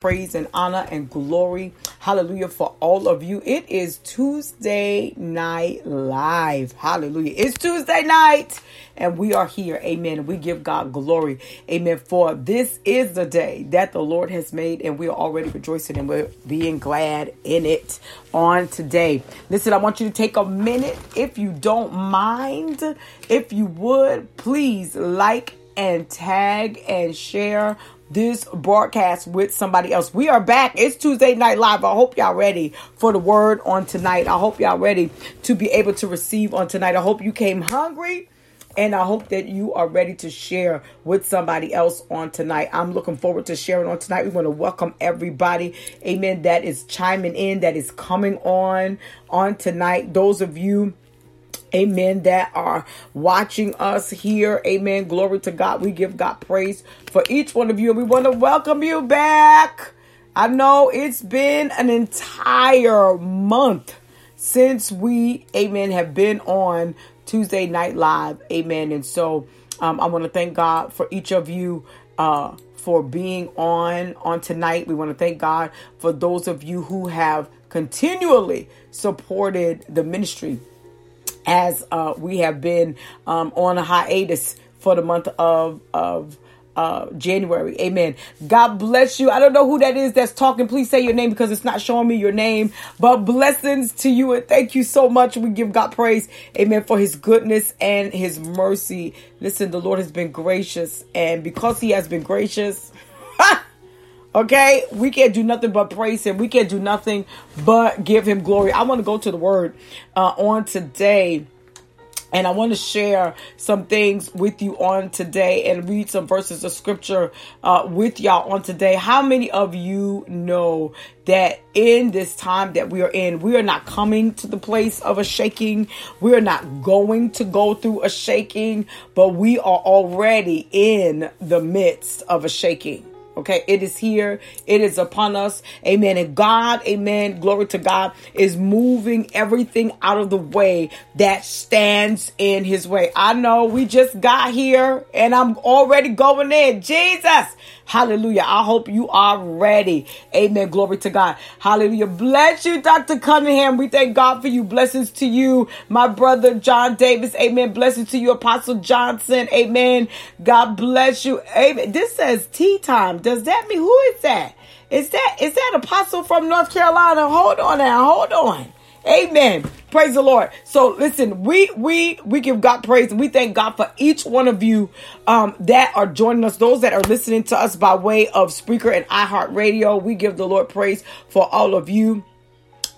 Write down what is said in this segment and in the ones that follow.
praise and honor and glory. Hallelujah for all of you. It is Tuesday night live. Hallelujah. It's Tuesday night and we are here. Amen. We give God glory. Amen. For this is the day that the Lord has made and we are already rejoicing and we're being glad in it on today. Listen, I want you to take a minute if you don't mind. If you would, please like and tag and share this broadcast with somebody else. We are back. It's Tuesday Night Live. I hope y'all ready for the word on tonight. I hope y'all ready to be able to receive on tonight. I hope you came hungry. And I hope that you are ready to share with somebody else on tonight. I'm looking forward to sharing on tonight. We want to welcome everybody, amen, that is chiming in, that is coming on on tonight. Those of you amen, that are watching us here. Amen. Glory to God. We give God praise for each one of you. And we want to welcome you back. I know it's been an entire month since we, amen, have been on Tuesday Night Live. Amen. And so um, I want to thank God for each of you. Uh, for being on on tonight. We want to thank God for those of you who have continually supported the ministry as uh, we have been um, on a hiatus for the month of of uh, January. Amen. God bless you. I don't know who that is that's talking. Please say your name because it's not showing me your name. But blessings to you and thank you so much. We give God praise. Amen. For his goodness and his mercy. Listen, the Lord has been gracious. And because he has been gracious, Okay, we can't do nothing but praise him. We can't do nothing but give him glory. I want to go to the word uh, on today. And I want to share some things with you on today and read some verses of scripture uh, with y'all on today. How many of you know that in this time that we are in, we are not coming to the place of a shaking. We are not going to go through a shaking, but we are already in the midst of a shaking. Okay, it is here, it is upon us. Amen. And God, amen, glory to God, is moving everything out of the way that stands in his way. I know we just got here and I'm already going in. Jesus. Hallelujah. I hope you are ready. Amen. Glory to God. Hallelujah. Bless you, Dr. Cunningham. We thank God for you. Blessings to you, my brother John Davis. Amen. Blessings to you, Apostle Johnson. Amen. God bless you. Amen. This says tea time. Does that mean who is that? Is that is that apostle from North Carolina? Hold on now. Hold on. Amen. Praise the Lord. So listen, we we we give God praise and we thank God for each one of you um, that are joining us. Those that are listening to us by way of Spreaker and iHeartRadio. We give the Lord praise for all of you.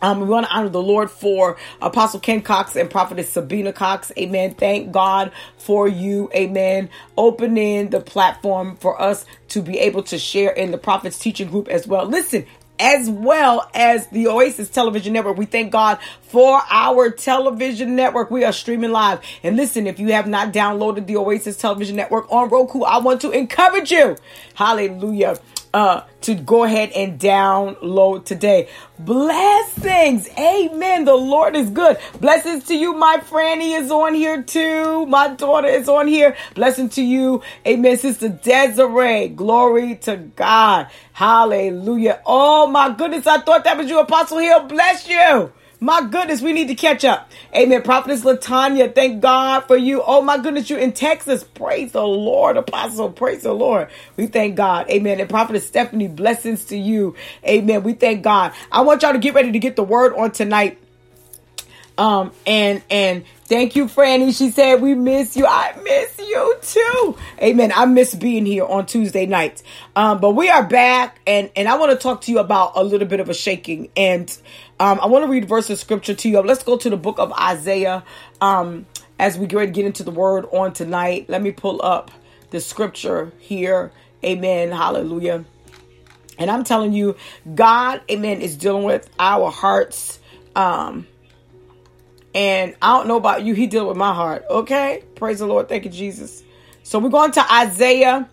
Um, we want to honor the Lord for Apostle Ken Cox and Prophetess Sabina Cox. Amen. Thank God for you. Amen. Opening the platform for us to be able to share in the Prophets Teaching Group as well. Listen, as well as the Oasis Television Network. We thank God for our television network. We are streaming live. And listen, if you have not downloaded the Oasis Television Network on Roku, I want to encourage you. Hallelujah uh, to go ahead and download today. Blessings. Amen. The Lord is good. Blessings to you. My Franny is on here too. My daughter is on here. Blessing to you. Amen. Sister Desiree. Glory to God. Hallelujah. Oh my goodness. I thought that was you, Apostle Hill. Bless you. My goodness, we need to catch up. Amen. Prophetess Latanya, thank God for you. Oh my goodness, you're in Texas. Praise the Lord, Apostle. Praise the Lord. We thank God. Amen. And Prophetess Stephanie, blessings to you. Amen. We thank God. I want y'all to get ready to get the word on tonight. Um, and, and thank you, Franny. She said, we miss you. I miss you too. Amen. I miss being here on Tuesday nights. Um, but we are back and, and I want to talk to you about a little bit of a shaking and, um, I want to read verse of scripture to you. Let's go to the book of Isaiah um, as we get ready get into the word on tonight. Let me pull up the scripture here. Amen. Hallelujah. And I'm telling you, God, amen, is dealing with our hearts. Um, and I don't know about you, He dealt with my heart. Okay. Praise the Lord. Thank you, Jesus. So we're going to Isaiah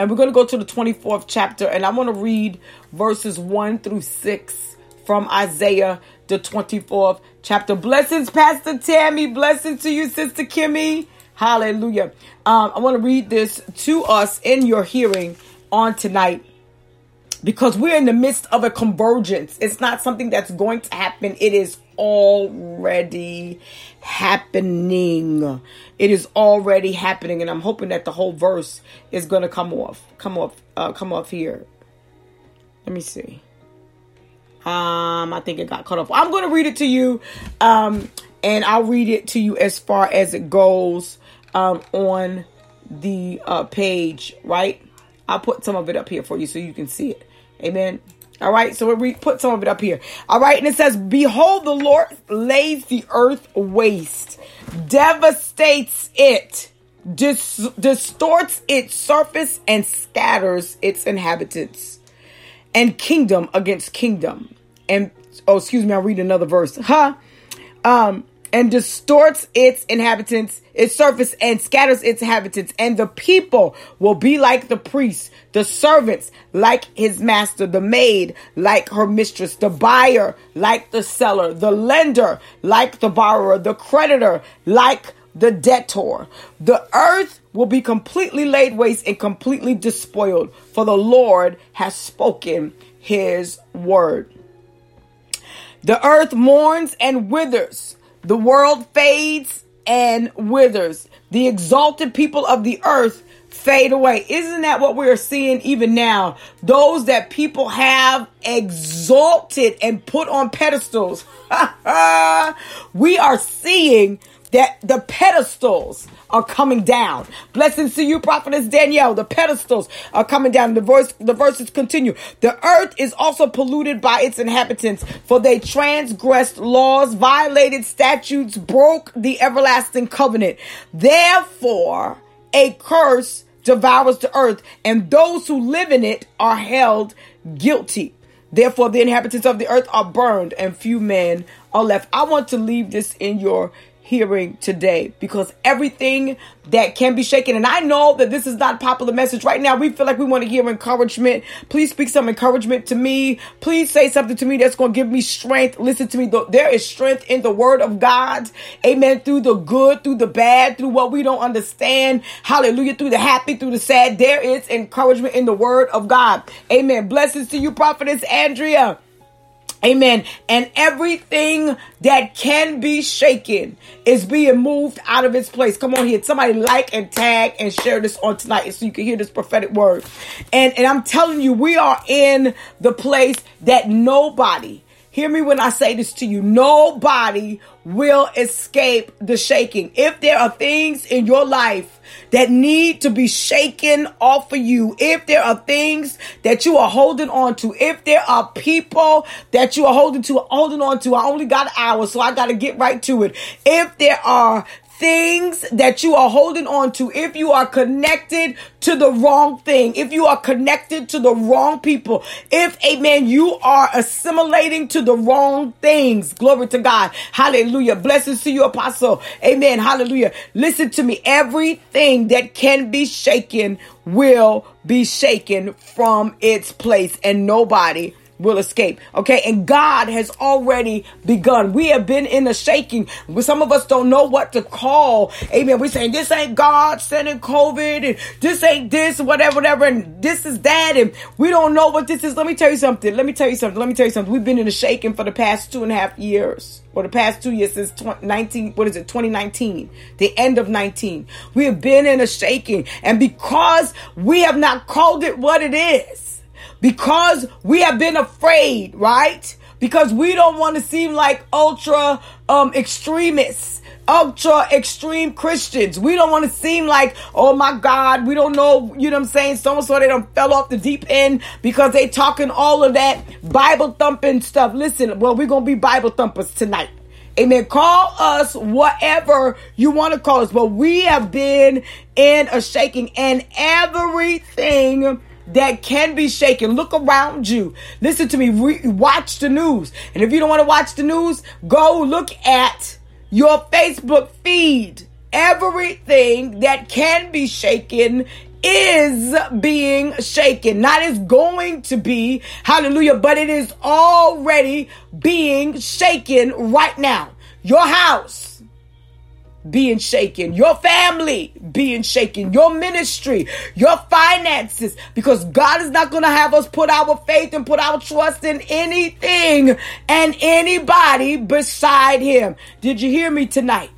and we're going to go to the 24th chapter. And I want to read verses 1 through 6 from Isaiah, the 24th chapter. Blessings, Pastor Tammy. Blessings to you, Sister Kimmy. Hallelujah. Um, I want to read this to us in your hearing on tonight. because we're in the midst of a convergence. It's not something that's going to happen. It is already happening. It is already happening, and I'm hoping that the whole verse is going to come off, come off, uh, come off here. Let me see. Um, I think it got cut off. I'm going to read it to you, um, and I'll read it to you as far as it goes um, on the uh, page. Right? I'll put some of it up here for you so you can see it. Amen. All right, so we put some of it up here. All right, and it says, Behold, the Lord lays the earth waste, devastates it, dis- distorts its surface, and scatters its inhabitants, and kingdom against kingdom. And, oh, excuse me, I'll read another verse. Huh? Um, and distorts its inhabitants, its surface, and scatters its inhabitants. And the people will be like the priests, the servants like his master, the maid like her mistress, the buyer like the seller, the lender like the borrower, the creditor like the debtor. The earth will be completely laid waste and completely despoiled, for the Lord has spoken his word. The earth mourns and withers the world fades and withers. The exalted people of the earth fade away. Isn't that what we're seeing even now? Those that people have exalted and put on pedestals. we are seeing that the pedestals are coming down. Blessings to you, prophetess Danielle. The pedestals are coming down. The verse, the verses continue. The earth is also polluted by its inhabitants, for they transgressed laws, violated statutes, broke the everlasting covenant. Therefore, a curse devours the earth, and those who live in it are held guilty. Therefore, the inhabitants of the earth are burned, and few men are left. I want to leave this in your hearing today because everything that can be shaken. And I know that this is not popular message right now. We feel like we want to hear encouragement. Please speak some encouragement to me. Please say something to me that's going to give me strength. Listen to me. There is strength in the word of God. Amen. Through the good through the bad through what we don't understand. Hallelujah. Through the happy through the sad. There is encouragement in the word of God. Amen. Blessings to you prophetess Andrea Amen. And everything that can be shaken is being moved out of its place. Come on here. Somebody like and tag and share this on tonight so you can hear this prophetic word. And, and I'm telling you, we are in the place that nobody, hear me when I say this to you, nobody will escape the shaking. If there are things in your life that need to be shaken off of you, if there are things that you are holding on to, if there are people that you are holding to, holding on to, I only got an hour, so I got to get right to it. If there are things that you are holding on to, if you are connected to the wrong thing, if you are connected to the wrong people, if, amen, you are assimilating to the wrong things, glory to God. Hallelujah. Blessings to you, apostle. Amen. Hallelujah. Listen to me. Everything that can be shaken will be shaken from its place and nobody will escape. Okay. And God has already begun. We have been in a shaking. Some of us don't know what to call. Amen. We're saying this ain't God sending COVID and this ain't this, whatever, whatever. And this is that. And we don't know what this is. Let me tell you something. Let me tell you something. Let me tell you something. We've been in a shaking for the past two and a half years or the past two years since 19 what is it 2019 the end of 19 we have been in a shaking and because we have not called it what it is because we have been afraid, right? Because we don't want to seem like ultra um, extremists ultra extreme Christians. We don't want to seem like, oh my God, we don't know, you know what I'm saying? So and so they don't fell off the deep end because they talking all of that Bible thumping stuff. Listen, well, we're gonna be Bible thumpers tonight. Amen. Call us whatever you want to call us, but we have been in a shaking and everything that can be shaken. Look around you. Listen to me. Re- watch the news. And if you don't want to watch the news, go look at your Facebook feed. Everything that can be shaken is being shaken. Not is going to be, hallelujah, but it is already being shaken right now. Your house, being shaken, your family being shaken, your ministry, your finances, because God is not going to have us put our faith and put our trust in anything and anybody beside Him. Did you hear me tonight?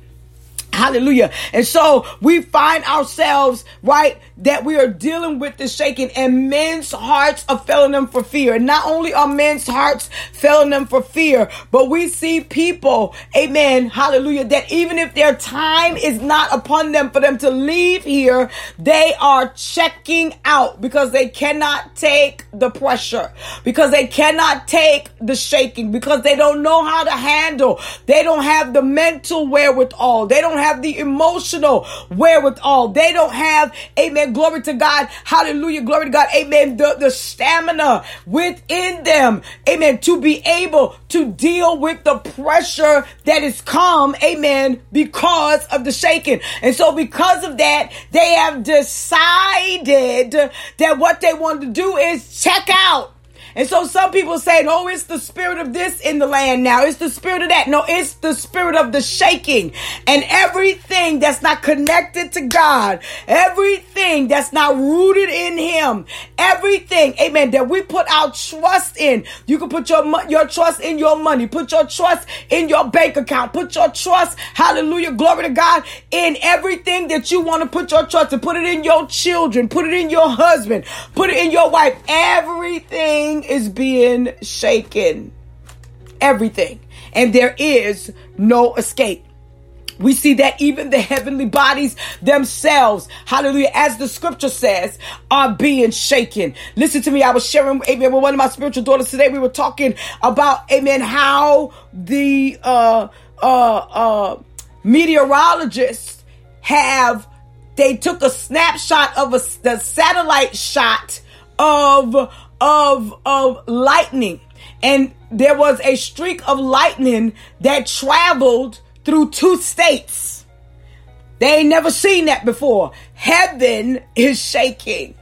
Hallelujah. And so we find ourselves, right, that we are dealing with the shaking and men's hearts are failing them for fear. And not only are men's hearts failing them for fear, but we see people, amen, hallelujah, that even if their time is not upon them for them to leave here, they are checking out because they cannot take the pressure, because they cannot take the shaking, because they don't know how to handle. They don't have the mental wherewithal. They don't have the emotional wherewithal. They don't have, amen, glory to God, hallelujah, glory to God, amen, the, the stamina within them, amen, to be able to deal with the pressure that is come, amen, because of the shaking. And so because of that, they have decided that what they want to do is check out. And so some people say, oh, it's the spirit of this in the land now. It's the spirit of that. No, it's the spirit of the shaking. And everything that's not connected to God, everything that's not rooted in Him, everything, amen, that we put our trust in. You can put your, your trust in your money, put your trust in your bank account, put your trust, hallelujah, glory to God, in everything that you want to put your trust in. Put it in your children, put it in your husband, put it in your wife. Everything is being shaken. Everything. And there is no escape. We see that even the heavenly bodies themselves, hallelujah, as the scripture says, are being shaken. Listen to me. I was sharing, amen, with one of my spiritual daughters today. We were talking about, amen, how the, uh, uh, uh, meteorologists have, they took a snapshot of a, the satellite shot of of of lightning. And there was a streak of lightning that traveled through two states. They ain't never seen that before. Heaven is shaking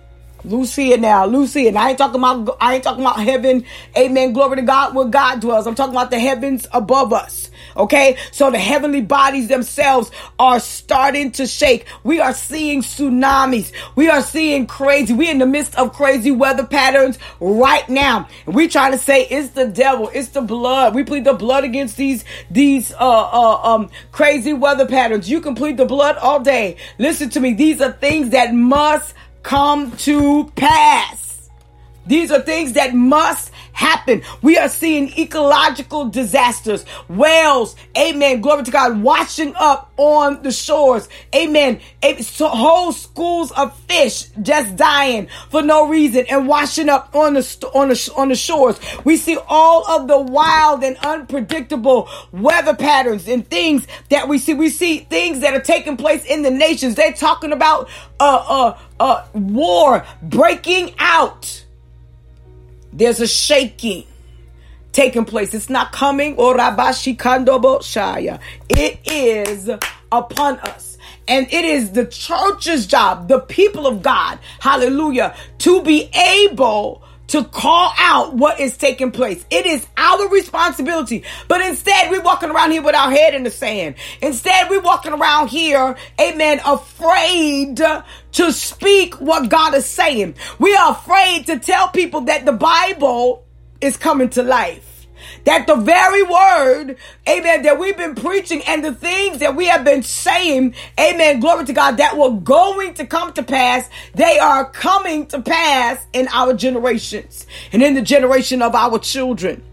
Lucia now, Lucia, and I ain't talking about I ain't talking about heaven, amen, glory to God where God dwells. I'm talking about the heavens above us. Okay, so the heavenly bodies themselves are starting to shake. We are seeing tsunamis. We are seeing crazy. We're in the midst of crazy weather patterns right now. We trying to say it's the devil, it's the blood. We plead the blood against these these uh uh um crazy weather patterns. You can plead the blood all day. Listen to me. These are things that must come to pass. These are things that must happen. We are seeing ecological disasters, whales, amen, glory to God, washing up on the shores, amen. So whole schools of fish just dying for no reason and washing up on the on the on the shores. We see all of the wild and unpredictable weather patterns and things that we see. We see things that are taking place in the nations. They're talking about uh uh uh war breaking out there's a shaking taking place. It's not coming. Oh, it is upon us. And it is the church's job, the people of God, hallelujah, to be able to call out what is taking place. It is our responsibility. But instead, we're walking around here with our head in the sand. Instead, we're walking around here, amen, afraid to speak what God is saying. We are afraid to tell people that the Bible is coming to life that the very word, amen, that we've been preaching and the things that we have been saying, amen, glory to God, that were going to come to pass, they are coming to pass in our generations and in the generation of our children.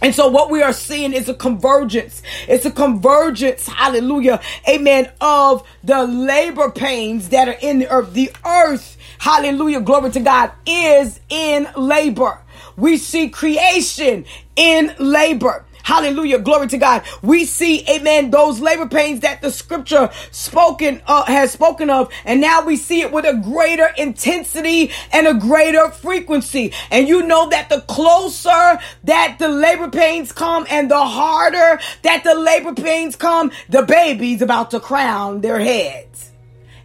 And so what we are seeing is a convergence. It's a convergence, hallelujah, amen, of the labor pains that are in the earth. The earth, hallelujah, glory to God, is in labor. We see creation in labor. Hallelujah. Glory to God. We see, amen, those labor pains that the scripture spoken, uh, has spoken of. And now we see it with a greater intensity and a greater frequency. And you know that the closer that the labor pains come and the harder that the labor pains come, the baby's about to crown their heads.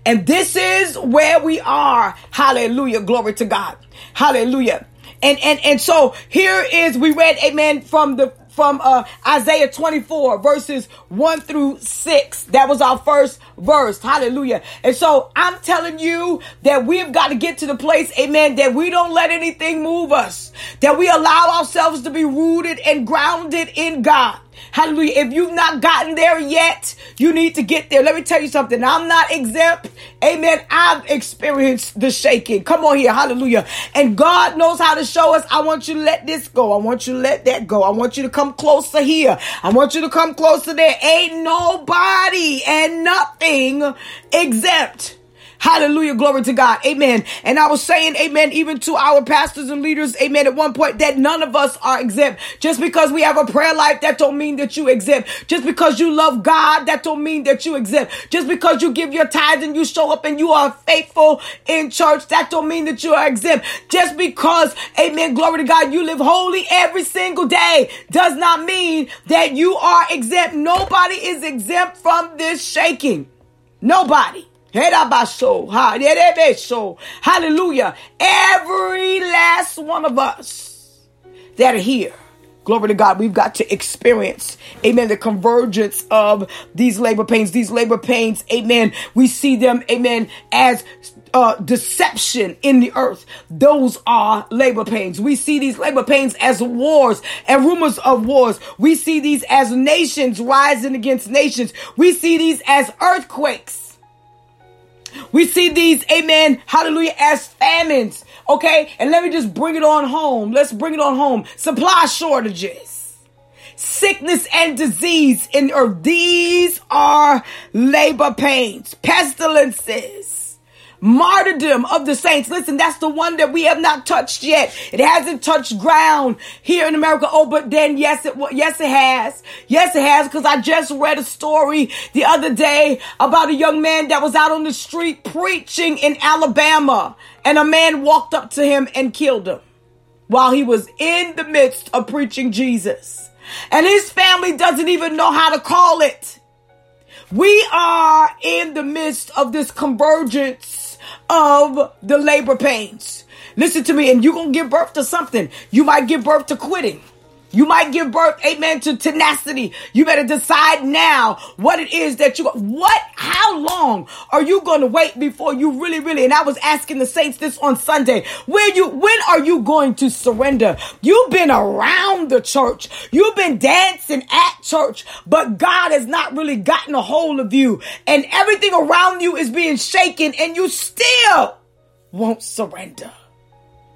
And this is where we are. Hallelujah. Glory to God. Hallelujah. And and and so here is we read amen from the from uh, Isaiah 24 verses 1 through 6. That was our first verse. Hallelujah. And so I'm telling you that we've got to get to the place, amen, that we don't let anything move us, that we allow ourselves to be rooted and grounded in God. Hallelujah. If you've not gotten there yet, you need to get there. Let me tell you something. I'm not exempt. Amen. I've experienced the shaking. Come on here. Hallelujah. And God knows how to show us. I want you to let this go. I want you to let that go. I want you to come closer here. I want you to come closer there. Ain't nobody and nothing exempt Hallelujah. Glory to God. Amen. And I was saying, amen, even to our pastors and leaders, amen, at one point that none of us are exempt. Just because we have a prayer life, that don't mean that you exempt. Just because you love God, that don't mean that you exempt. Just because you give your tithes and you show up and you are faithful in church, that don't mean that you are exempt. Just because, amen, glory to God, you live holy every single day does not mean that you are exempt. Nobody is exempt from this shaking. Nobody. Hallelujah. Every last one of us that are here. Glory to God. We've got to experience, amen, the convergence of these labor pains. These labor pains, amen. We see them, amen, as uh, deception in the earth. Those are labor pains. We see these labor pains as wars and rumors of wars. We see these as nations rising against nations. We see these as earthquakes. We see these, amen, hallelujah, as famines. Okay. And let me just bring it on home. Let's bring it on home. Supply shortages, sickness and disease in earth. These are labor pains, pestilences martyrdom of the saints. Listen, that's the one that we have not touched yet. It hasn't touched ground here in America. Oh, but then yes, it yes it has. Yes, it has because I just read a story the other day about a young man that was out on the street preaching in Alabama, and a man walked up to him and killed him while he was in the midst of preaching Jesus. And his family doesn't even know how to call it. We are in the midst of this convergence of the labor pains. Listen to me, and you're going to give birth to something. You might give birth to quitting. You might give birth, amen, to tenacity. You better decide now what it is that you, what, how long are you going to wait before you really, really, and I was asking the saints this on Sunday, where you, when are you going to surrender? You've been around the church. You've been dancing at church, but God has not really gotten a hold of you and everything around you is being shaken and you still won't surrender.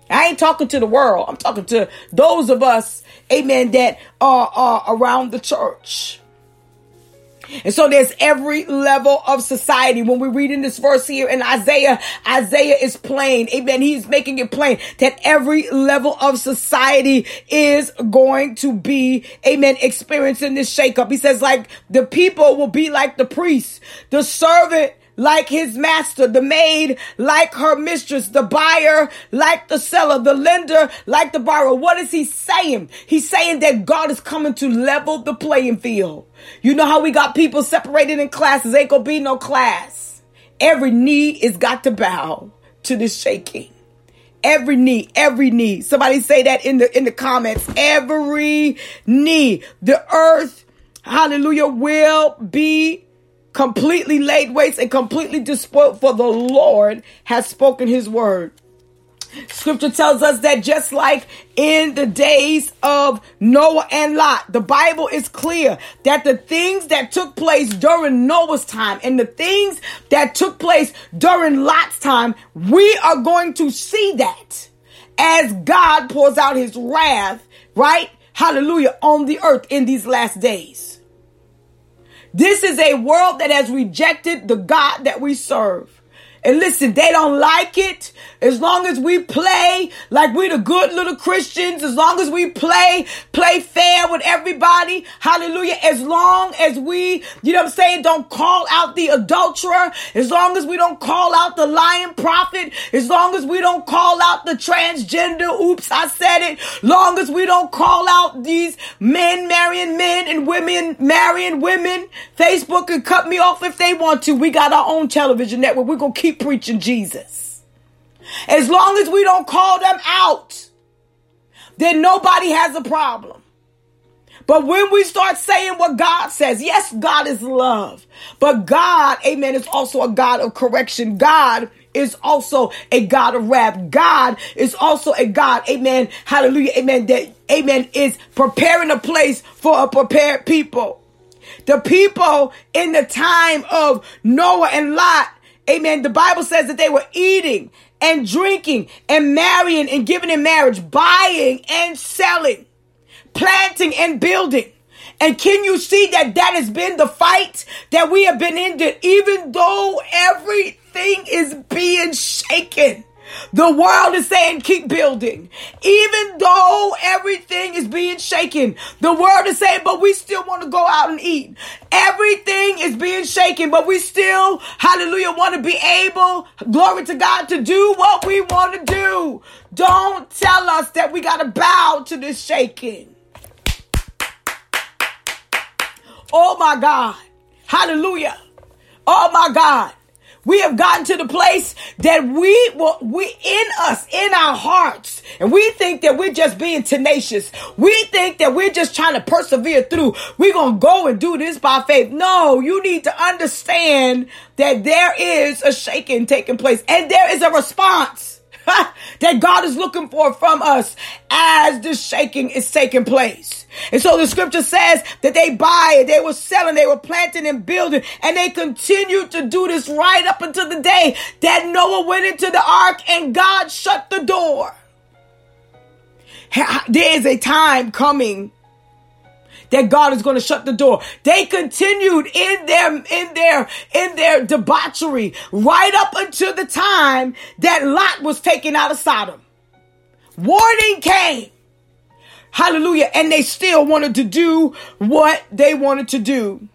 I ain't talking to the world. I'm talking to those of us, amen, that are, are around the church. And so there's every level of society. When we read in this verse here in Isaiah, Isaiah is plain. Amen. He's making it plain that every level of society is going to be, amen, experiencing this shakeup. He says like the people will be like the priest, the servant like his master, the maid like her mistress, the buyer like the seller, the lender like the borrower. What is he saying? He's saying that God is coming to level the playing field. You know how we got people separated in classes? Ain't gonna be no class. Every knee is got to bow to the shaking. Every knee, every knee. Somebody say that in the in the comments. Every knee. The earth, hallelujah, will be completely laid waste and completely despoiled, for the Lord has spoken his word. Scripture tells us that just like in the days of Noah and Lot, the Bible is clear that the things that took place during Noah's time and the things that took place during Lot's time, we are going to see that as God pours out his wrath, right? Hallelujah, on the earth in these last days. This is a world that has rejected the God that we serve. And listen, they don't like it. As long as we play like we're the good little Christians, as long as we play, play fair with everybody, hallelujah. As long as we, you know what I'm saying, don't call out the adulterer, as long as we don't call out the lying prophet, as long as we don't call out the transgender, oops, I said it, long as we don't call out these men marrying men and women marrying women, Facebook can cut me off if they want to. We got our own television network. We're going to keep preaching Jesus. As long as we don't call them out, then nobody has a problem. But when we start saying what God says, yes, God is love. But God, amen, is also a God of correction. God is also a God of wrath. God is also a God, amen, hallelujah, amen, that, amen, is preparing a place for a prepared people. The people in the time of Noah and Lot, amen, the Bible says that they were eating and drinking and marrying and giving in marriage, buying and selling planting and building. And can you see that that has been the fight that we have been in? That even though everything is being shaken, the world is saying keep building. Even though everything is being shaken, the world is saying, but we still want to go out and eat. Everything is being shaken, but we still, hallelujah, want to be able, glory to God, to do what we want to do. Don't tell us that we got to bow to this shaking. Oh my God. Hallelujah. Oh my God. We have gotten to the place that we will, we in us, in our hearts, and we think that we're just being tenacious. We think that we're just trying to persevere through. We're going to go and do this by faith. No, you need to understand that there is a shaking taking place and there is a response. that God is looking for from us as the shaking is taking place. And so the scripture says that they buy it, they were selling, they were planting and building, and they continued to do this right up until the day that Noah went into the ark and God shut the door. There is a time coming that God is going to shut the door. They continued in their, in their, in their debauchery right up until the time that Lot was taken out of Sodom. Warning came. Hallelujah. And they still wanted to do what they wanted to do.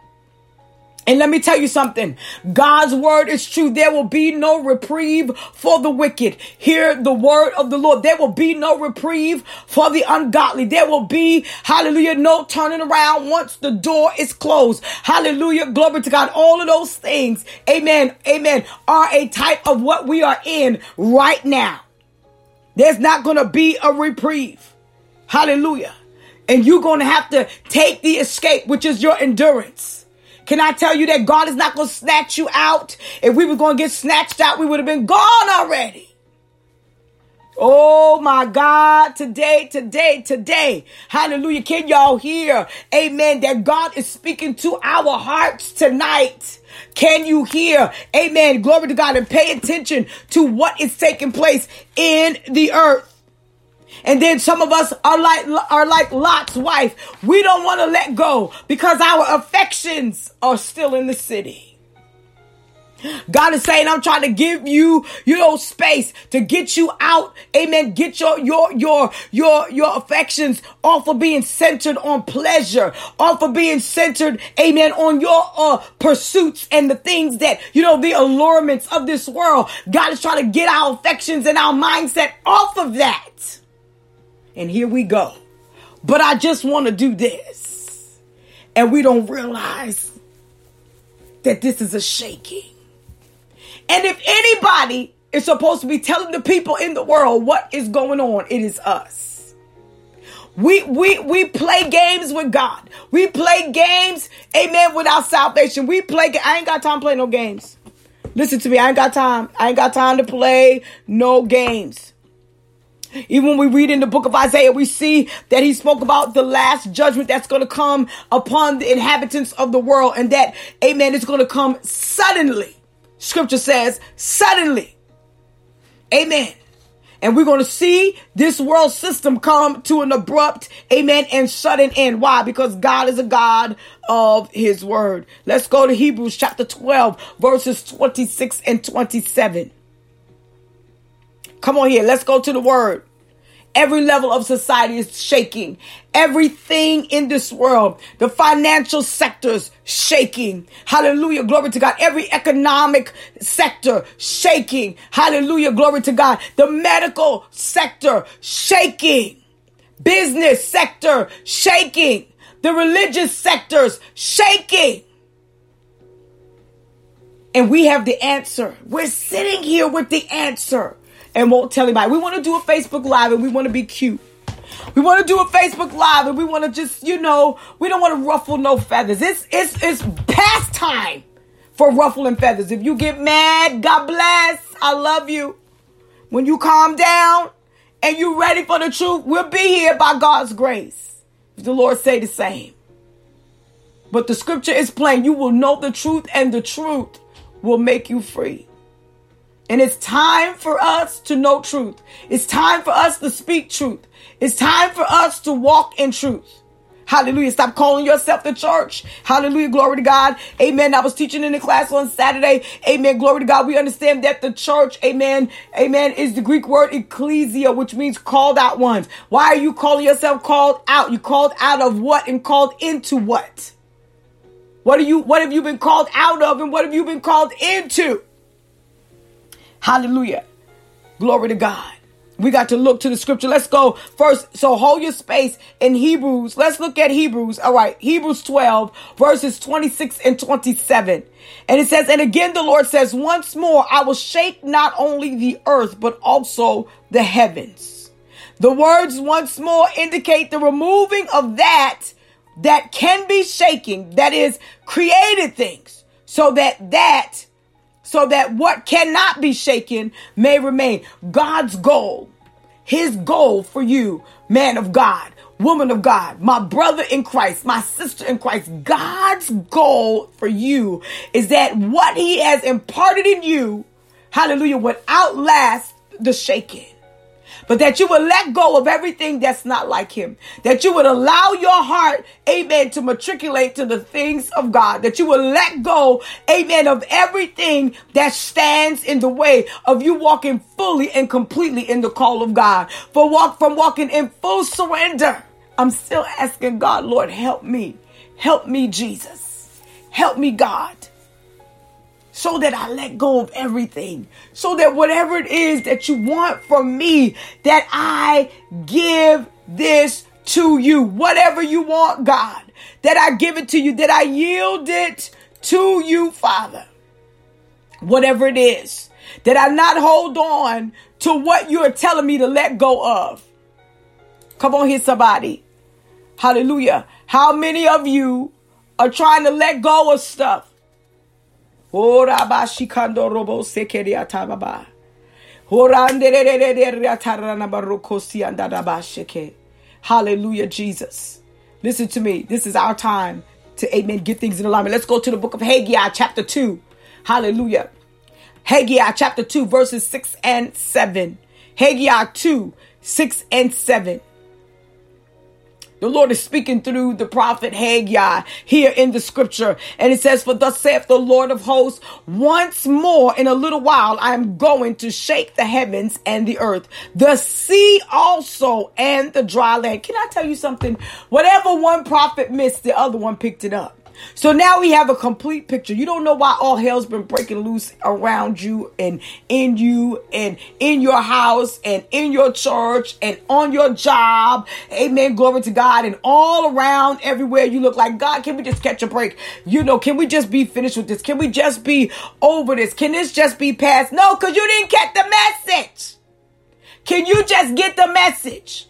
And let me tell you something. God's word is true. There will be no reprieve for the wicked. Hear the word of the Lord. There will be no reprieve for the ungodly. There will be, hallelujah, no turning around once the door is closed. Hallelujah. Glory to God. All of those things, amen, amen, are a type of what we are in right now. There's not going to be a reprieve. Hallelujah. And you're going to have to take the escape, which is your endurance. Can I tell you that God is not going to snatch you out? If we were going to get snatched out, we would have been gone already. Oh my God, today, today, today. Hallelujah. Can y'all hear? Amen. That God is speaking to our hearts tonight. Can you hear? Amen. Glory to God and pay attention to what is taking place in the earth. And then some of us are like are like Lot's wife. We don't want to let go because our affections are still in the city. God is saying, I'm trying to give you, you know, space to get you out. Amen. Get your, your, your, your, your affections off of being centered on pleasure, off of being centered, amen, on your uh, pursuits and the things that, you know, the allurements of this world. God is trying to get our affections and our mindset off of that and here we go. But I just want to do this. And we don't realize that this is a shaking. And if anybody is supposed to be telling the people in the world what is going on, it is us. We we we play games with God. We play games, amen, with our salvation. We play I ain't got time to play no games. Listen to me, I ain't got time. I ain't got time to play no games. Even when we read in the book of Isaiah, we see that he spoke about the last judgment that's going to come upon the inhabitants of the world and that, amen, it's going to come suddenly. Scripture says suddenly. Amen. And we're going to see this world system come to an abrupt, amen, and sudden end. Why? Because God is a God of his word. Let's go to Hebrews chapter 12, verses 26 and 27. Come on here. Let's go to the word. Every level of society is shaking. Everything in this world, the financial sectors shaking. Hallelujah. Glory to God. Every economic sector shaking. Hallelujah. Glory to God. The medical sector shaking. Business sector shaking. The religious sectors shaking. And we have the answer. We're sitting here with the answer and won't tell anybody. We want to do a Facebook Live and we want to be cute. We want to do a Facebook Live and we want to just, you know, we don't want to ruffle no feathers. It's it's it's past time for ruffling feathers. If you get mad, God bless. I love you. When you calm down and you're ready for the truth, we'll be here by God's grace. If the Lord say the same. But the scripture is plain. You will know the truth and the truth will make you free. And it's time for us to know truth. It's time for us to speak truth. It's time for us to walk in truth. Hallelujah. Stop calling yourself the church. Hallelujah. Glory to God. Amen. I was teaching in the class on Saturday. Amen. Glory to God. We understand that the church, amen, amen, is the Greek word ecclesia, which means called out ones. Why are you calling yourself called out? You called out of what and called into what? What are you, what have you been called out of and what have you been called into? Hallelujah. Glory to God. We got to look to the scripture. Let's go first. So hold your space in Hebrews. Let's look at Hebrews. All right. Hebrews 12 verses 26 and 27. And it says, and again, the Lord says, once more, I will shake not only the earth, but also the heavens. The words once more indicate the removing of that that can be shaking, that is created things, so that that, so that what cannot be shaken may remain. God's goal, his goal for you, man of God, woman of God, my brother in Christ, my sister in Christ, God's goal for you is that what he has imparted in you, hallelujah, would outlast the shaking but that you would let go of everything that's not like him. That you would allow your heart, amen, to matriculate to the things of God. That you would let go, amen, of everything that stands in the way of you walking fully and completely in the call of God. For walk from walking in full surrender. I'm still asking God, Lord, help me. Help me, Jesus. Help me, God so that I let go of everything. So that whatever it is that you want from me, that I give this to you. Whatever you want, God, that I give it to you, that I yield it to you, Father. Whatever it is, that I not hold on to what you're telling me to let go of. Come on here, somebody. Hallelujah. How many of you are trying to let go of stuff? Orabashikando robo sekeria tababa. Hallelujah, Jesus. Listen to me. This is our time to, amen, get things in alignment. Let's go to the book of Haggai, chapter 2. Hallelujah. Haggai, chapter 2, verses 6 and 7. Haggai 2, 6 and 7. The Lord is speaking through the prophet Haggai here in the scripture. And it says, For thus saith the Lord of hosts, once more in a little while I am going to shake the heavens and the earth, the sea also and the dry land. Can I tell you something? Whatever one prophet missed, the other one picked it up. So now we have a complete picture. You don't know why all hell's been breaking loose around you and in you and in your house and in your church and on your job. Amen. Glory to God. And all around everywhere you look like, God, can we just catch a break? You know, can we just be finished with this? Can we just be over this? Can this just be past? No, because you didn't get the message. Can you just get the message?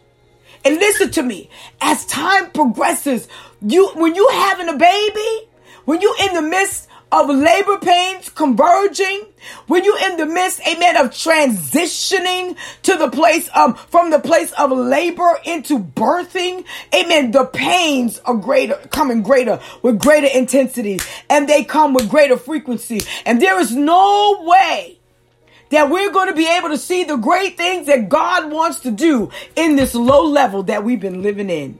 And listen to me. As time progresses, you when you having a baby, when you in the midst of labor pains converging, when you in the midst, amen, of transitioning to the place um from the place of labor into birthing, amen, the pains are greater, coming greater with greater intensity, and they come with greater frequency. And there is no way that we're going to be able to see the great things that God wants to do in this low level that we've been living in.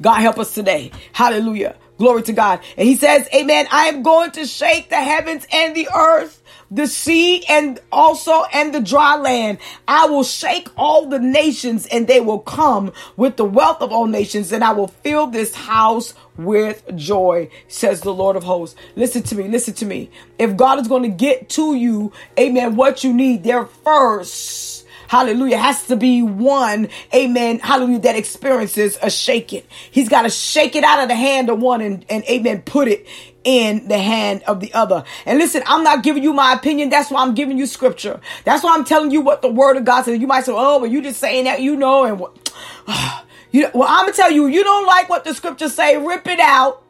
God help us today. Hallelujah. Glory to God. And he says, Amen. I am going to shake the heavens and the earth the sea and also and the dry land. I will shake all the nations and they will come with the wealth of all nations and I will fill this house with joy, says the Lord of hosts. Listen to me, listen to me. If God is going to get to you, amen, what you need there first hallelujah, has to be one, amen, hallelujah, that experiences a shaking. He's got to shake it out of the hand of one and, and amen, put it in the hand of the other. And listen, I'm not giving you my opinion. That's why I'm giving you scripture. That's why I'm telling you what the word of God says. You might say, oh, but you just saying that, you know, and what, you, well, I'm going to tell you, you don't like what the scriptures say, rip it out.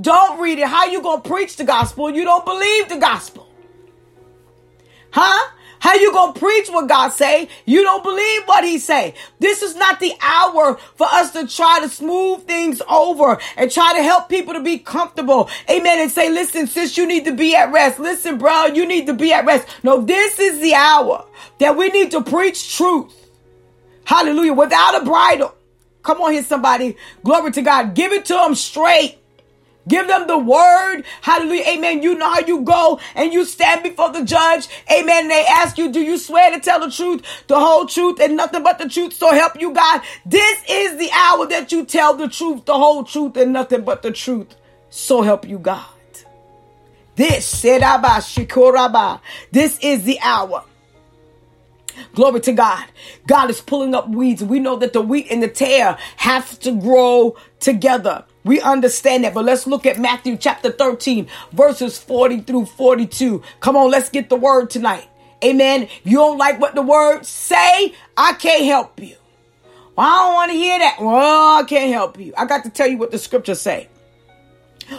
Don't read it. How you going to preach the gospel? You don't believe the gospel. Huh? How you gonna preach what God say? You don't believe what he say. This is not the hour for us to try to smooth things over and try to help people to be comfortable. Amen. And say, listen, sis, you need to be at rest. Listen, bro, you need to be at rest. No, this is the hour that we need to preach truth. Hallelujah. Without a bridle. Come on here, somebody. Glory to God. Give it to them straight. Give them the word. Hallelujah. Amen. You know how you go and you stand before the judge. Amen. They ask you, do you swear to tell the truth, the whole truth and nothing but the truth? So help you God. This is the hour that you tell the truth, the whole truth and nothing but the truth. So help you God. This, this is the hour. Glory to God. God is pulling up weeds. We know that the wheat and the tare have to grow together. We understand that, but let's look at Matthew chapter 13, verses 40 through 42. Come on, let's get the word tonight. Amen. You don't like what the word say? I can't help you. Well, I don't want to hear that. Well, I can't help you. I got to tell you what the scriptures say.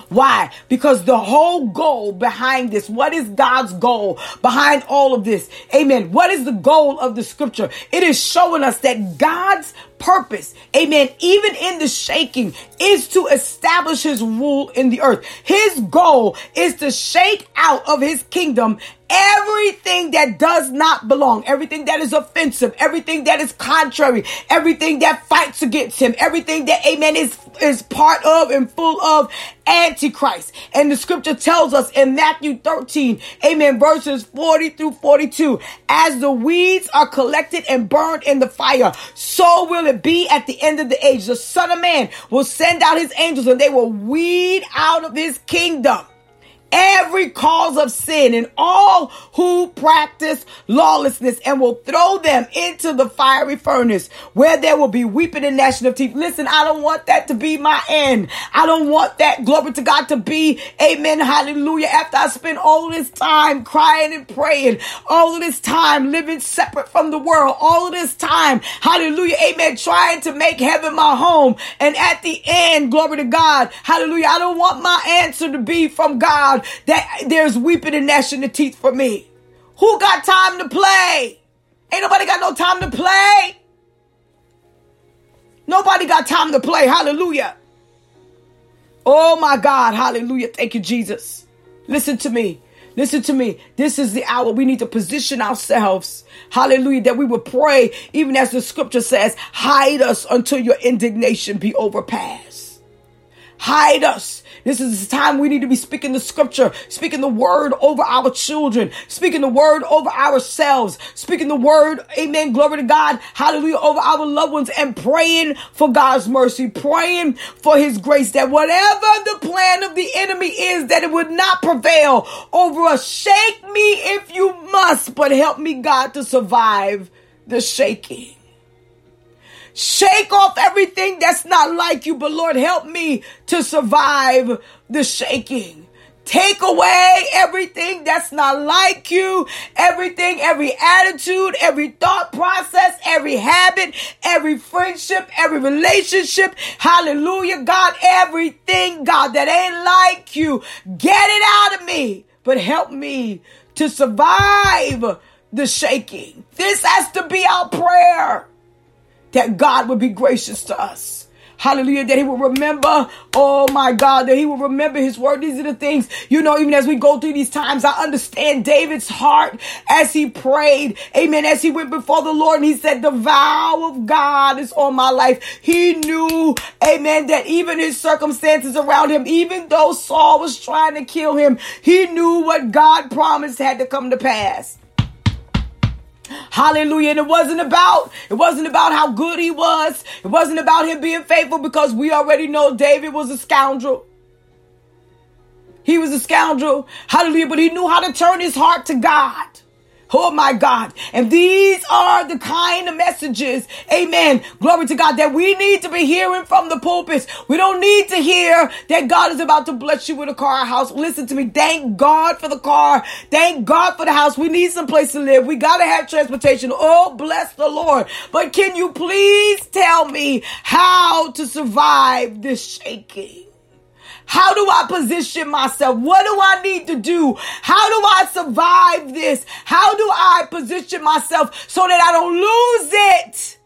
Why? Because the whole goal behind this, what is God's goal behind all of this? Amen. What is the goal of the scripture? It is showing us that God's purpose, amen, even in the shaking, is to establish his rule in the earth. His goal is to shake out of his kingdom everything that does not belong, everything that is offensive, everything that is contrary, everything that fights against him, everything that, amen, is, is part of and full of antichrist. And the scripture tells us in Matthew 13, amen, verses 40 through 42, as the weeds are collected and burned in the fire, so will it be at the end of the age. The son of man will send out his angels and they will weed out of his kingdom every cause of sin and all who practice lawlessness and will throw them into the fiery furnace where there will be weeping and gnashing of teeth. Listen, I don't want that to be my end. I don't want that glory to God to be, amen, hallelujah. After I spend all this time crying and praying, all this time living separate from the world, all this time, hallelujah, amen, trying to make heaven my home. And at the end, glory to God, hallelujah, I don't want my answer to be from God that there's weeping and gnashing the teeth for me. Who got time to play? Ain't nobody got no time to play. Nobody got time to play. Hallelujah. Oh my God. Hallelujah. Thank you, Jesus. Listen to me. Listen to me. This is the hour we need to position ourselves. Hallelujah. That we will pray, even as the scripture says, hide us until your indignation be overpassed. Hide us this is the time we need to be speaking the scripture, speaking the word over our children, speaking the word over ourselves, speaking the word, amen, glory to God, hallelujah, over our loved ones and praying for God's mercy, praying for his grace that whatever the plan of the enemy is, that it would not prevail over us. Shake me if you must, but help me, God, to survive the shaking. Shake off everything that's not like you, but Lord, help me to survive the shaking. Take away everything that's not like you, everything, every attitude, every thought process, every habit, every friendship, every relationship. Hallelujah, God, everything, God, that ain't like you. Get it out of me, but help me to survive the shaking. This has to be our prayer that God would be gracious to us. Hallelujah. That he will remember, oh my God, that he will remember his word. These are the things, you know, even as we go through these times, I understand David's heart as he prayed. Amen. As he went before the Lord and he said, the vow of God is on my life. He knew, amen, that even his circumstances around him, even though Saul was trying to kill him, he knew what God promised had to come to pass. Hallelujah. And it wasn't about, it wasn't about how good he was. It wasn't about him being faithful because we already know David was a scoundrel. He was a scoundrel. Hallelujah. But he knew how to turn his heart to God. Oh my God. And these are the kind of messages, amen. Glory to God that we need to be hearing from the pulpits. We don't need to hear that God is about to bless you with a car, a house. Listen to me. Thank God for the car. Thank God for the house. We need some place to live. We got to have transportation. Oh, bless the Lord. But can you please tell me how to survive this shaking? How do I position myself? What do I need to do? How do I survive this? How do I position myself so that I don't lose it?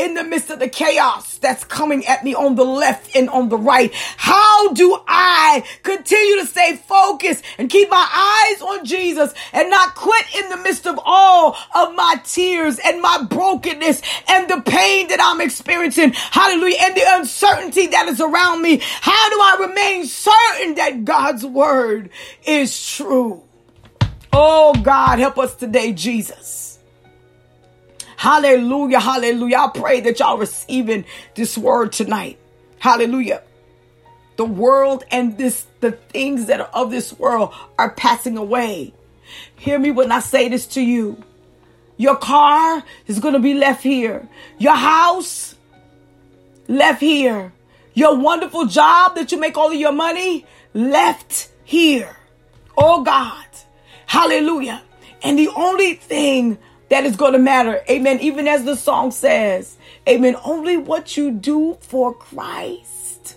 In the midst of the chaos that's coming at me on the left and on the right? How do I continue to stay focused and keep my eyes on Jesus and not quit in the midst of all of my tears and my brokenness and the pain that I'm experiencing? Hallelujah. And the uncertainty that is around me. How do I remain certain that God's word is true? Oh God, help us today, Jesus. Hallelujah. Hallelujah. I pray that y'all receiving this word tonight. Hallelujah. The world and this, the things that are of this world are passing away. Hear me when I say this to you. Your car is going to be left here. Your house left here. Your wonderful job that you make all of your money left here. Oh God. Hallelujah. And the only thing that is going to matter. Amen. Even as the song says, Amen. Only what you do for Christ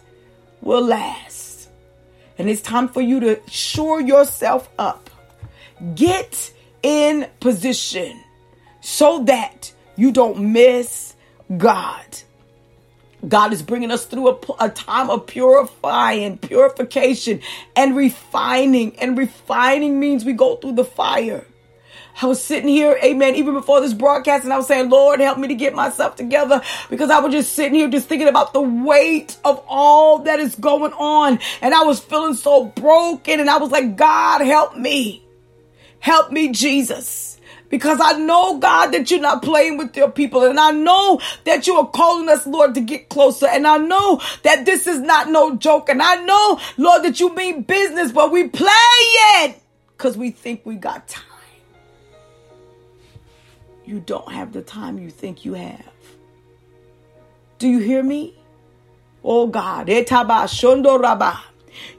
will last. And it's time for you to shore yourself up. Get in position so that you don't miss God. God is bringing us through a, a, time of purifying, purification, and refining. And refining means we go through the fire. I was sitting here, amen, even before this broadcast, and I was saying, Lord, help me to get myself together because I was just sitting here just thinking about the weight of all that is going on. And I was feeling so broken, and I was like, God, help me. Help me, Jesus. Because I know, God, that you're not playing with your people. And I know that you are calling us, Lord, to get closer. And I know that this is not no joke. And I know, Lord, that you mean business, but we play it because we think we got time you don't have the time you think you have. Do you hear me? Oh God,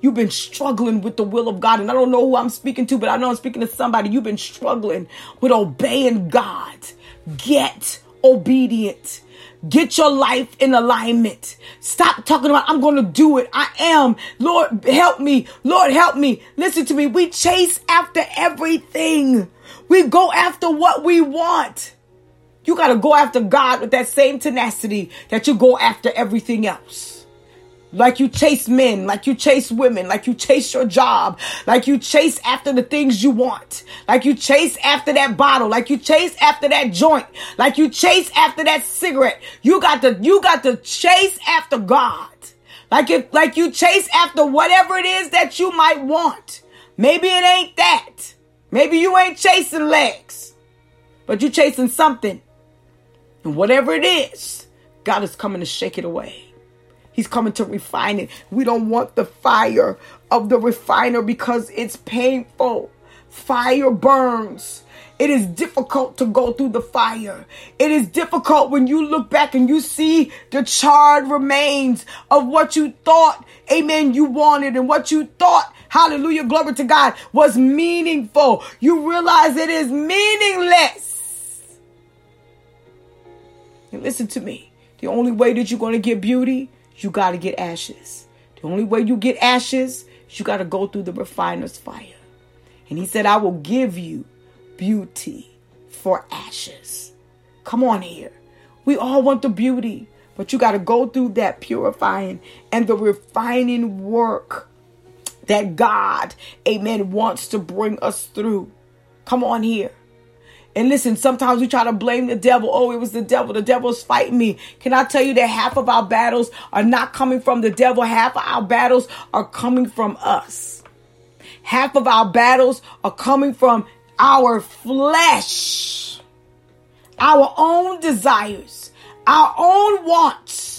You've been struggling with the will of God, and I don't know who I'm speaking to, but I know I'm speaking to somebody. You've been struggling with obeying God. Get obedient. Get your life in alignment. Stop talking about, I'm going to do it. I am. Lord, help me. Lord, help me. Listen to me. We chase after everything. We go after what we want. You got to go after God with that same tenacity that you go after everything else. Like you chase men, like you chase women, like you chase your job, like you chase after the things you want, like you chase after that bottle, like you chase after that joint, like you chase after that cigarette. You got to, you got to chase after God. Like if, like you chase after whatever it is that you might want. Maybe it ain't that. Maybe you ain't chasing legs, but you chasing something. And whatever it is, God is coming to shake it away. He's coming to refine it. We don't want the fire of the refiner because it's painful. Fire burns. It is difficult to go through the fire. It is difficult when you look back and you see the charred remains of what you thought, amen, you wanted and what you thought hallelujah, glory to God, was meaningful. You realize it is meaningless. And listen to me. The only way that you're going to get beauty, you got to get ashes. The only way you get ashes, you got to go through the refiner's fire. And he said, I will give you beauty for ashes. Come on here. We all want the beauty, but you got to go through that purifying and the refining work that God, amen, wants to bring us through. Come on here. And listen, sometimes we try to blame the devil. Oh, it was the devil. The devil's fighting me. Can I tell you that half of our battles are not coming from the devil? Half of our battles are coming from us. Half of our battles are coming from our flesh, our own desires, our own wants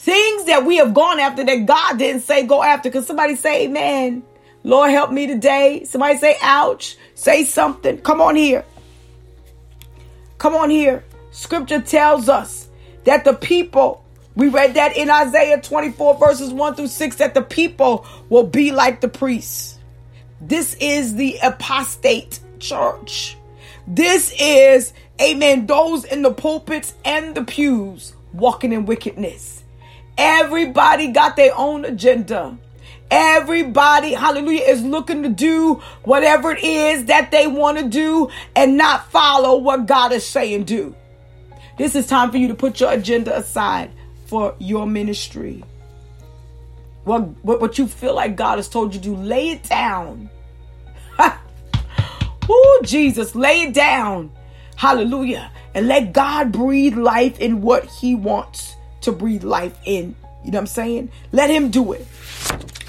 Things that we have gone after that God didn't say go after. Because somebody say, Amen. Lord, help me today. Somebody say, ouch. Say something. Come on here. Come on here. Scripture tells us that the people, we read that in Isaiah 24, verses 1 through 6, that the people will be like the priests. This is the apostate church. This is, amen, those in the pulpits and the pews walking in wickedness. Everybody got their own agenda. Everybody, hallelujah, is looking to do whatever it is that they want to do and not follow what God is saying do. This is time for you to put your agenda aside for your ministry. What, what, what you feel like God has told you to do, lay it down. oh, Jesus, lay it down. Hallelujah. And let God breathe life in what He wants to breathe life in. You know what I'm saying? Let Him do it.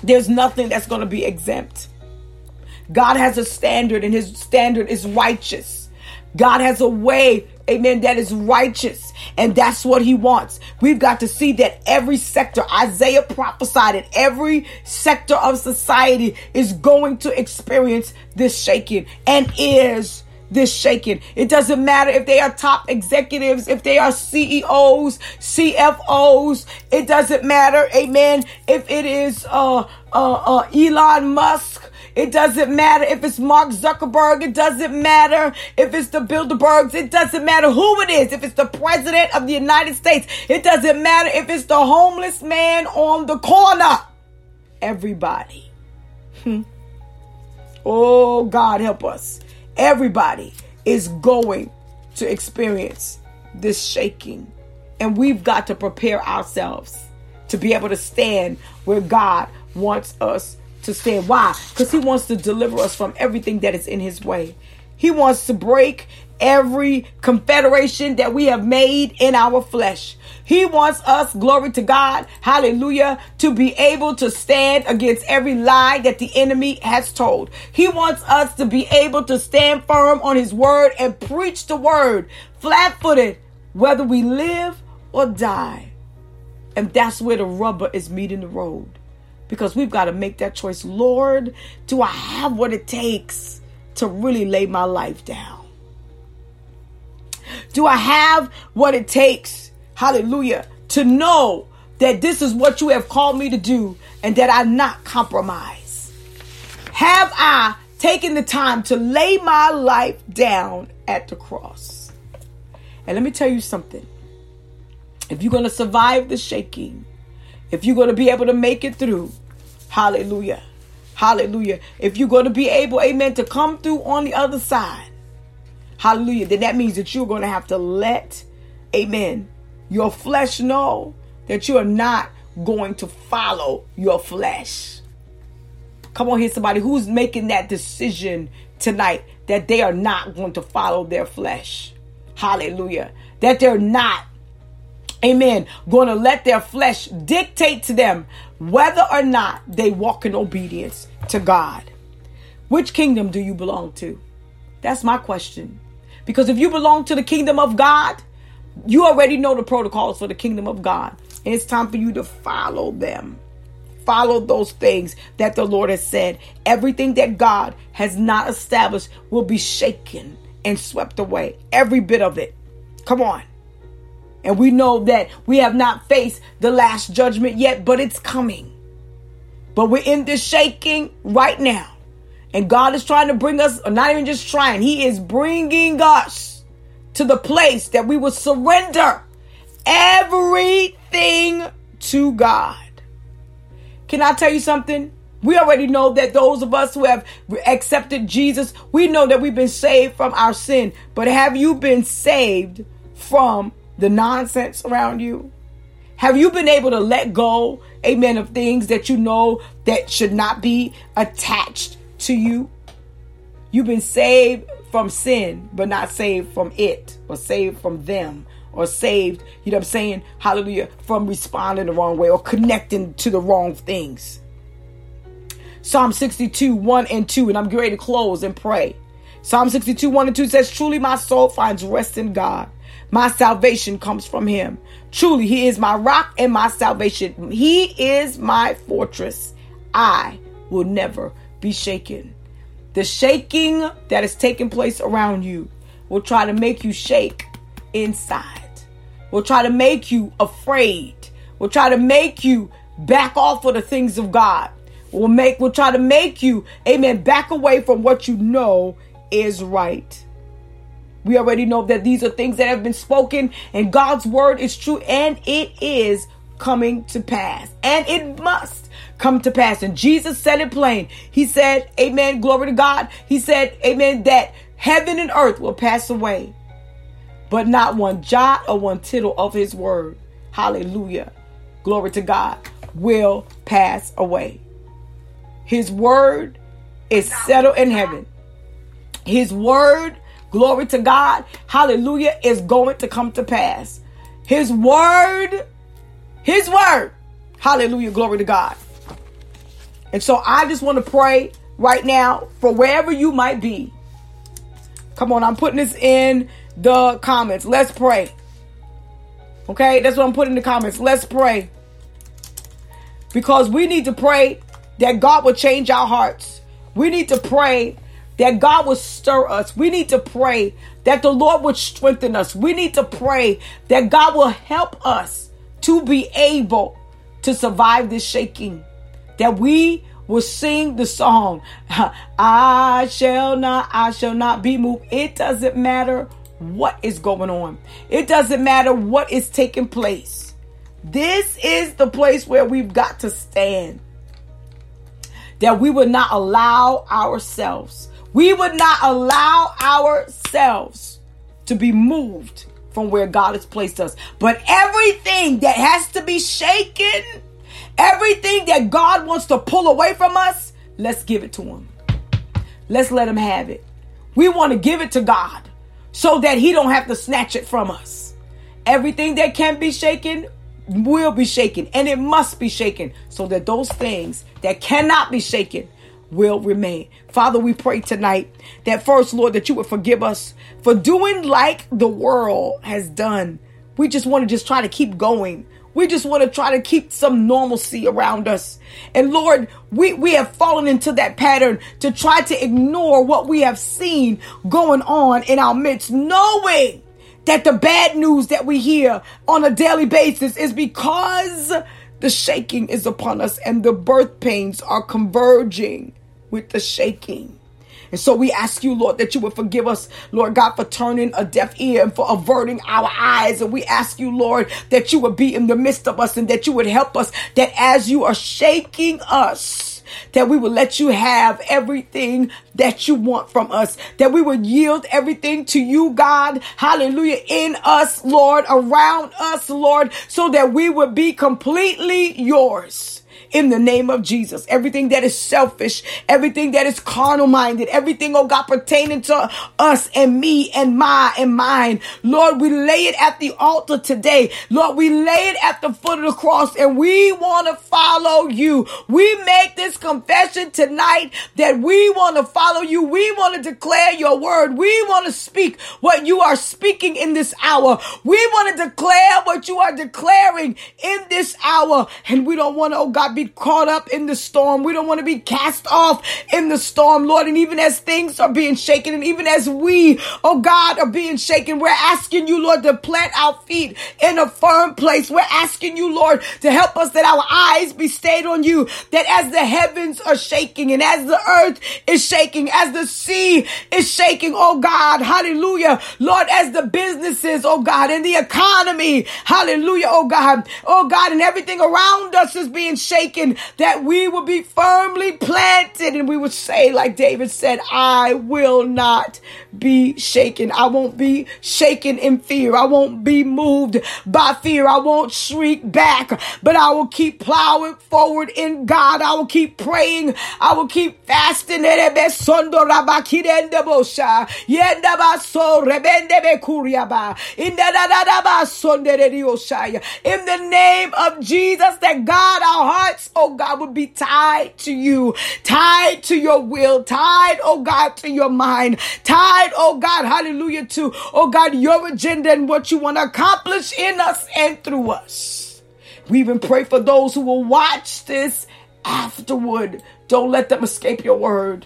There's nothing that's going to be exempt. God has a standard, and his standard is righteous. God has a way, amen, that is righteous. And that's what he wants. We've got to see that every sector, Isaiah prophesied it, every sector of society is going to experience this shaking and is this shaking. It doesn't matter if they are top executives, if they are CEOs, CFOs. It doesn't matter, amen, if it is uh, uh, uh, Elon Musk. It doesn't matter if it's Mark Zuckerberg. It doesn't matter if it's the Bilderbergs. It doesn't matter who it is. If it's the president of the United States. It doesn't matter if it's the homeless man on the corner. Everybody. Hmm. Oh, God help us. Everybody is going to experience this shaking. And we've got to prepare ourselves to be able to stand where God wants us to stand. Why? Because He wants to deliver us from everything that is in His way. He wants to break every confederation that we have made in our flesh. He wants us, glory to God, hallelujah, to be able to stand against every lie that the enemy has told. He wants us to be able to stand firm on his word and preach the word flat footed, whether we live or die. And that's where the rubber is meeting the road. Because we've got to make that choice. Lord, do I have what it takes to really lay my life down? Do I have what it takes hallelujah, to know that this is what you have called me to do and that I not compromise? Have I taken the time to lay my life down at the cross? And let me tell you something. If you're going to survive the shaking, if you're going to be able to make it through, hallelujah, hallelujah. If you're going to be able, amen, to come through on the other side, hallelujah, then that means that you're going to have to let, amen, your flesh know that you are not going to follow your flesh. Come on here, somebody who's making that decision tonight that they are not going to follow their flesh. Hallelujah. That they're not, amen, going to let their flesh dictate to them whether or not they walk in obedience to God. Which kingdom do you belong to? That's my question. Because if you belong to the kingdom of God, you already know the protocols for the kingdom of God. And it's time for you to follow them. Follow those things that the Lord has said. Everything that God has not established will be shaken and swept away. Every bit of it. Come on. And we know that we have not faced the last judgment yet, but it's coming. But we're in this shaking right now. And God is trying to bring us, not even just trying, He is bringing us to the place that we will surrender everything to God. Can I tell you something? We already know that those of us who have accepted Jesus, we know that we've been saved from our sin. But have you been saved from the nonsense around you? Have you been able to let go, amen, of things that you know that should not be attached to you? You've been saved from sin, but not saved from it, or saved from them, or saved, you know what I'm saying? Hallelujah, from responding the wrong way or connecting to the wrong things. Psalm 62, 1 and 2, and I'm ready to close and pray. Psalm 62, 1 and 2 says, Truly my soul finds rest in God. My salvation comes from him. Truly, he is my rock and my salvation. He is my fortress. I will never be shaken. The shaking that is taking place around you will try to make you shake inside, will try to make you afraid, will try to make you back off of the things of God, will make will try to make you, amen, back away from what you know is right. We already know that these are things that have been spoken, and God's word is true, and it is coming to pass. And it must come to pass. And Jesus said it plain. He said, Amen, glory to God. He said, Amen, that heaven and earth will pass away, but not one jot or one tittle of his word. Hallelujah. Glory to God will pass away. His word is settled in heaven. His word, glory to God, hallelujah, is going to come to pass. His word, his word, hallelujah, glory to God. And so I just want to pray right now for wherever you might be. Come on, I'm putting this in the comments. Let's pray. Okay, that's what I'm putting in the comments. Let's pray. Because we need to pray that God will change our hearts. We need to pray that God will stir us. We need to pray that the Lord would strengthen us. We need to pray that God will help us to be able to survive this shaking. That we will sing the song, I shall not, I shall not be moved. It doesn't matter what is going on. It doesn't matter what is taking place. This is the place where we've got to stand. That we would not allow ourselves, we would not allow ourselves to be moved from where God has placed us. But everything that has to be shaken, everything that God wants to pull away from us, let's give it to Him. Let's let Him have it. We want to give it to God so that He don't have to snatch it from us. Everything that can be shaken, will be shaken and it must be shaken so that those things that cannot be shaken will remain. Father, we pray tonight that first, Lord, that you would forgive us for doing like the world has done. We just want to just try to keep going. We just want to try to keep some normalcy around us. And Lord, we, we have fallen into that pattern to try to ignore what we have seen going on in our midst, knowing that the bad news that we hear on a daily basis is because the shaking is upon us and the birth pains are converging with the shaking. And so we ask you, Lord, that you would forgive us, Lord God, for turning a deaf ear and for averting our eyes. And we ask you, Lord, that you would be in the midst of us and that you would help us, that as you are shaking us, that we will let you have everything that you want from us, that we will yield everything to you, God. Hallelujah. In us, Lord, around us, Lord, so that we would be completely yours in the name of Jesus. Everything that is selfish, everything that is carnal minded, everything, oh God, pertaining to us and me and my and mine. Lord, we lay it at the altar today. Lord, we lay it at the foot of the cross and we want to follow you. We make this confession tonight that we want to follow you. We want to declare your word. We want to speak what you are speaking in this hour. We want to declare what you are declaring in this hour. And we don't want to, oh God, be be caught up in the storm. We don't want to be cast off in the storm, Lord. And even as things are being shaken, and even as we, oh God, are being shaken, we're asking you, Lord, to plant our feet in a firm place. We're asking you, Lord, to help us that our eyes be stayed on you. That as the heavens are shaking and as the earth is shaking, as the sea is shaking, oh God, hallelujah. Lord, as the businesses, oh God, and the economy, hallelujah, oh God, oh God, and everything around us is being shaken shaken, that we will be firmly planted and we will say, like David said, I will not be shaken. I won't be shaken in fear. I won't be moved by fear. I won't shriek back, but I will keep plowing forward in God. I will keep praying. I will keep fasting. In the name of Jesus, that God, our hearts hearts, oh God, would be tied to you, tied to your will, tied, oh God, to your mind, tied, oh God, hallelujah, to, oh God, your agenda and what you want to accomplish in us and through us. We even pray for those who will watch this afterward. Don't let them escape your word.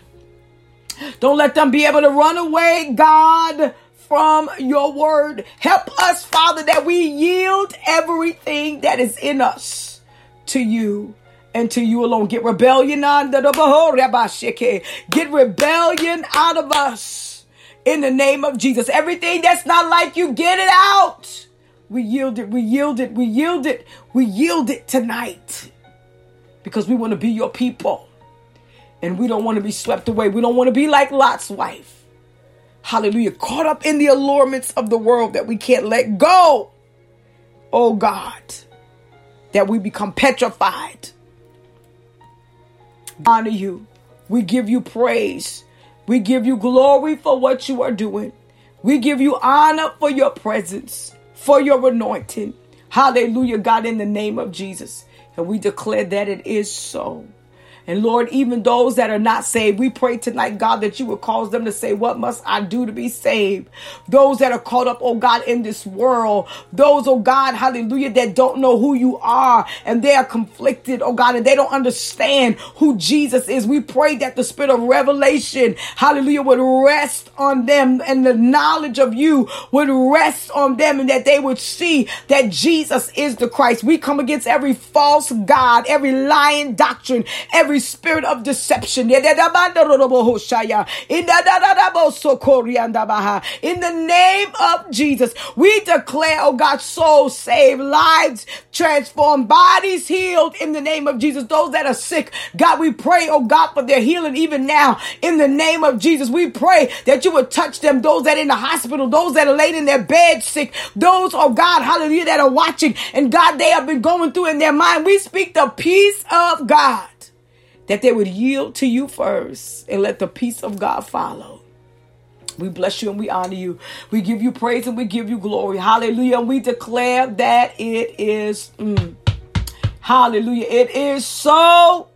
Don't let them be able to run away, God, from your word. Help us, Father, that we yield everything that is in us to you and to you alone. Get rebellion Get rebellion out of us in the name of Jesus. Everything that's not like you, get it out. We yield it, we yield it, we yield it, we yield it tonight because we want to be your people and we don't want to be swept away. We don't want to be like Lot's wife. Hallelujah. Caught up in the allurements of the world that we can't let go. Oh God, that we become petrified. Honor you. We give you praise. We give you glory for what you are doing. We give you honor for your presence, for your anointing. Hallelujah, God, in the name of Jesus. And we declare that it is so. And Lord, even those that are not saved, we pray tonight, God, that you would cause them to say, What must I do to be saved? Those that are caught up, oh God, in this world, those, oh God, hallelujah, that don't know who you are and they are conflicted, oh God, and they don't understand who Jesus is. We pray that the spirit of revelation, hallelujah, would rest on them and the knowledge of you would rest on them and that they would see that Jesus is the Christ. We come against every false God, every lying doctrine, every every spirit of deception. In the name of Jesus, we declare, oh God, souls saved, lives transformed, bodies healed in the name of Jesus. Those that are sick, God, we pray, oh God, for their healing even now in the name of Jesus. We pray that you would touch them, those that are in the hospital, those that are laid in their bed sick, those, oh God, hallelujah, that are watching and God, they have been going through in their mind. We speak the peace of God that they would yield to you first and let the peace of God follow. We bless you and we honor you. We give you praise and we give you glory. Hallelujah. And we declare that it is. Mm, hallelujah. It is so.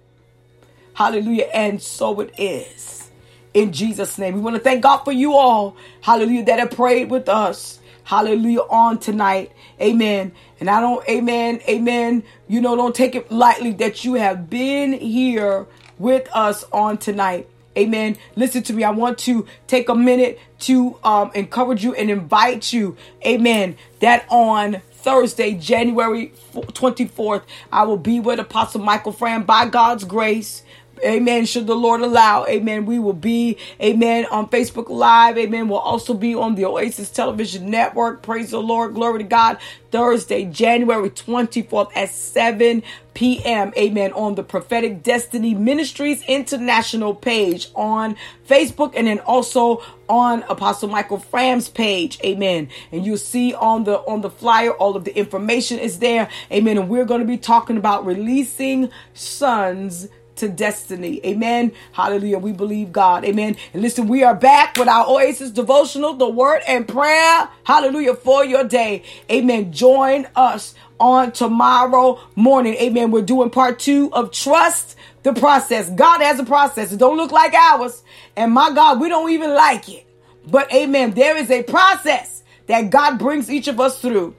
Hallelujah. And so it is. In Jesus' name. We want to thank God for you all. Hallelujah. That have prayed with us. Hallelujah. On tonight. Amen. And I don't, amen, amen. You know, don't take it lightly that you have been here with us on tonight. Amen. Listen to me. I want to take a minute to um, encourage you and invite you. Amen. That on Thursday, January 24th, I will be with Apostle Michael Fran by God's grace. Amen. Should the Lord allow, amen, we will be, amen, on Facebook Live. Amen. We'll also be on the Oasis Television Network. Praise the Lord. Glory to God. Thursday, January 24th at 7 p.m. Amen. On the Prophetic Destiny Ministries International page on Facebook and then also on Apostle Michael Fram's page. Amen. And you'll see on the on the flyer all of the information is there. Amen. And we're going to be talking about releasing sons to destiny. Amen. Hallelujah. We believe God. Amen. And listen, we are back with our Oasis devotional, the word and prayer. Hallelujah. For your day. Amen. Join us on tomorrow morning. Amen. We're doing part two of trust the process. God has a process. It don't look like ours. And my God, we don't even like it. But amen. There is a process that God brings each of us through.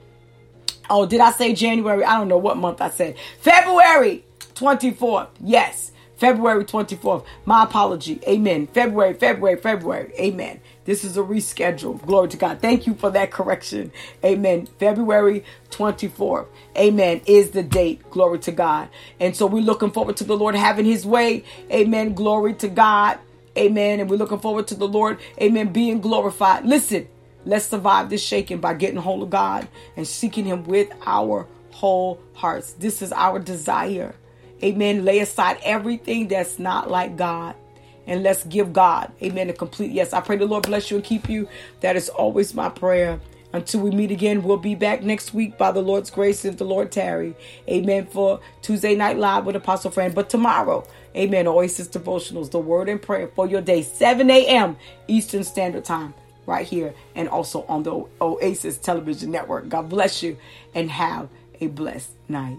Oh, did I say January? I don't know what month I said. February 24th. Yes. February 24th. My apology. Amen. February, February, February. Amen. This is a reschedule. Glory to God. Thank you for that correction. Amen. February 24th. Amen. Is the date. Glory to God. And so we're looking forward to the Lord having his way. Amen. Glory to God. Amen. And we're looking forward to the Lord. Amen. Being glorified. Listen, let's survive this shaking by getting hold of God and seeking him with our whole hearts. This is our desire. Amen. Lay aside everything that's not like God. And let's give God, amen, a complete yes. I pray the Lord bless you and keep you. That is always my prayer. Until we meet again, we'll be back next week by the Lord's grace if the Lord tarry. Amen. For Tuesday Night Live with Apostle Fran. But tomorrow, amen, Oasis Devotionals, the word and prayer for your day, 7 a.m. Eastern Standard Time, right here, and also on the Oasis Television Network. God bless you and have a blessed night.